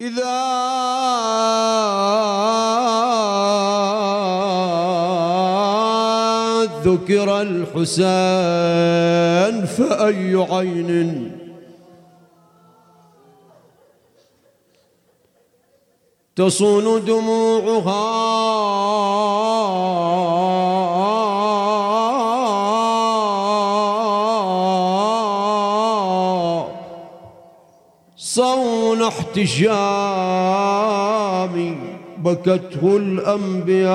إذا ذكر الحسين فأي عين؟ تصون دموعها صون احتشامي بكته الأنبياء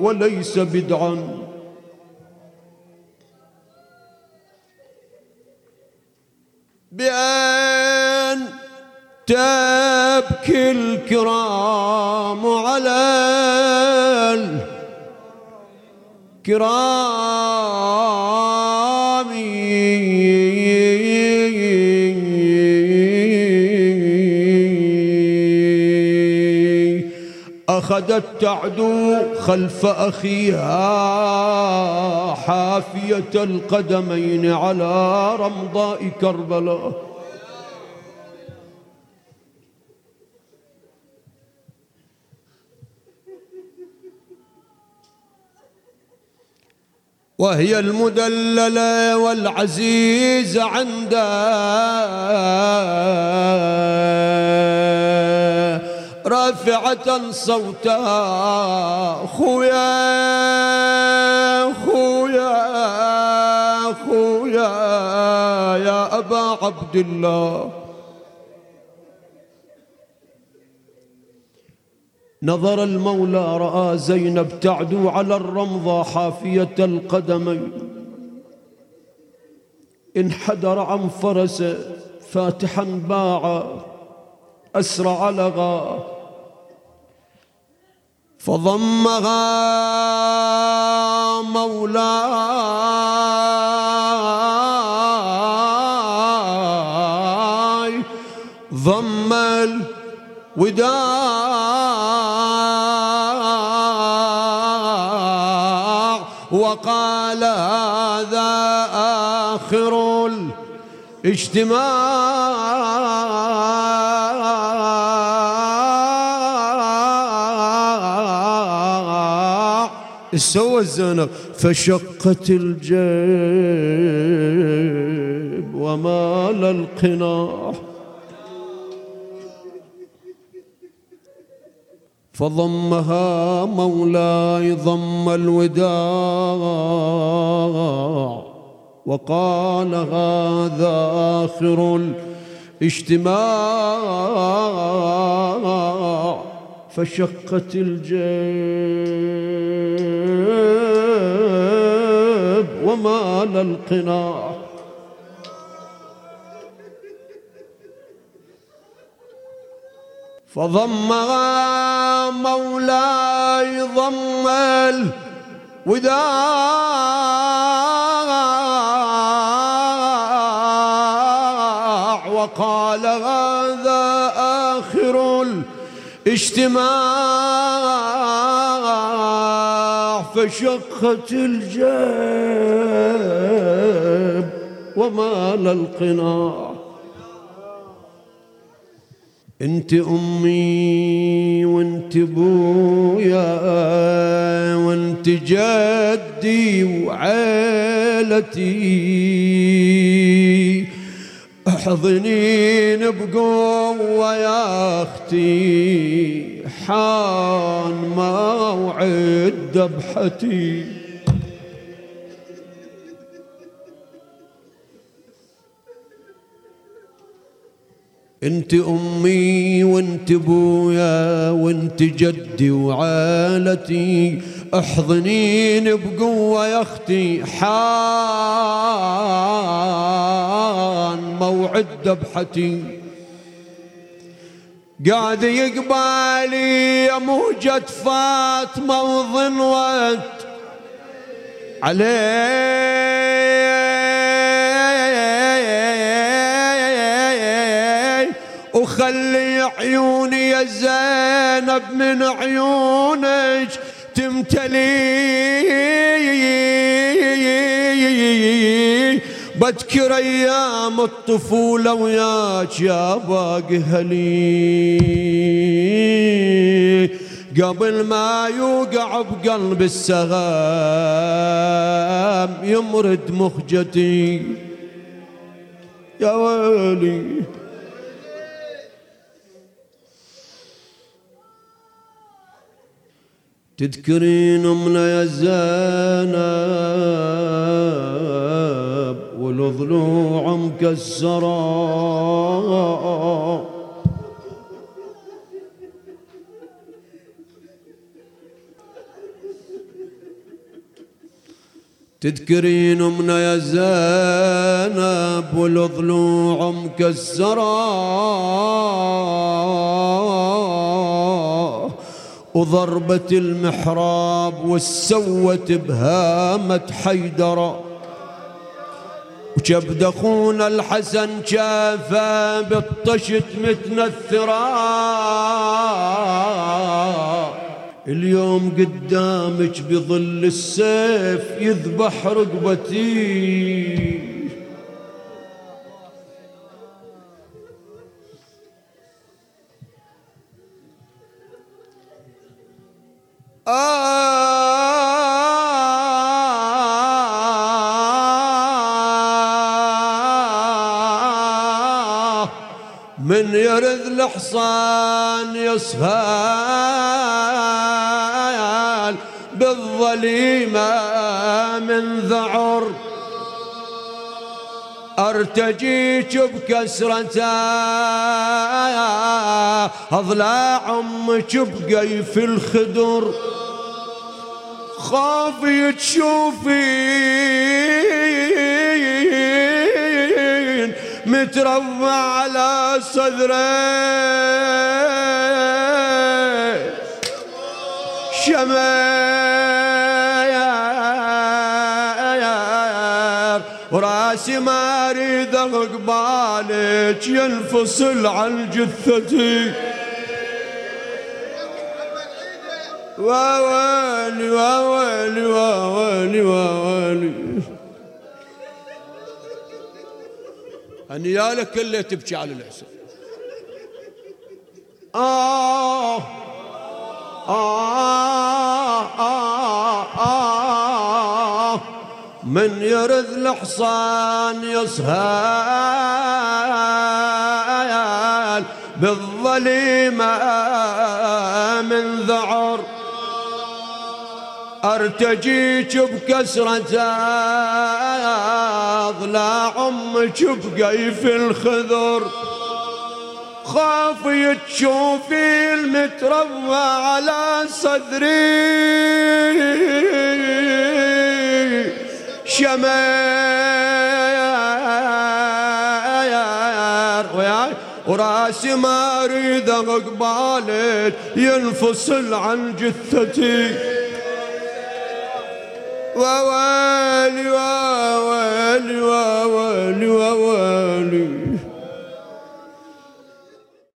وليس بدعا. بأن تبكي الكرام على الكرام. أخذت تعدو خلف أخيها حافية القدمين على رمضاء كربلاء. وهي المدللة والعزيزة عنده رافعة صوتها خويا خويا خويا يا أبا عبد الله. نظر المولى رأى زينب تعدو على الرمضة حافية القدمين. انحدر عن فرسه فاتحا باع أسرع لغى. فضمها مولاي. ضم الوداع وقال هذا آخر الاجتماع. سوى الزنب فشقت الجيب ومال القناع. فضمها مولاي ضم الوداع وقال هذا آخر الاجتماع. فشقت الجيب ومال القناع فضمها مولاي ضم الوداع وقال هذا آخر الاجتماع. فشقت الجيب ومال القناع انت أمي وانت بويا وانت جدي وعيلتي. احضنين بقوة يا أختي حان موعد ذبحتي انت أمي وانت بويا وانت جدي وعالتي أحضنين بقوة يا أختي حان موعد ذبحتي. قاعد يقبالي يا موجة فاطمة وظنوت عليه وخلي عيوني يا زينب من عيونك تمتلي. بذكر أيام الطفولة وياك يا باقي هلي. قبل ما يوقع بقلب السهام يمرد مخجتي. يا ويلي. تذكرين أمنا يا زينب. والضلوع مكسره تذكرين امنا يا زينب والضلوع مكسره وضربة المحراب والسوت بهامة حيدرة. وكبد اخونا الحسن شافه بالطشت متنثرة اليوم قدامك بظل السيف يذبح رقبتي. من يرذ الحصان يصهال بالظليمة من ذعر. ارتجيك بكسرته أضلاع أمك بقيف الخدر. خافي تشوفين متربع على صدري شمير وراسي ما أريد قبالك ينفصل عن جثتي. وويلي وويلي وويلي وويلي هنيالك اللي تبكي على الحسين آه آه آه آه من يرذ الحصان يصهال بالظليمة من ذعر أرتجيك بكسرة اضلاع أمك بقيف الخذر خافي تشوفي المتربى على صدري. شمير وراسي ما أريد قبالك ينفصل عن جثتي. ووالي ووالي ووالي ووالي.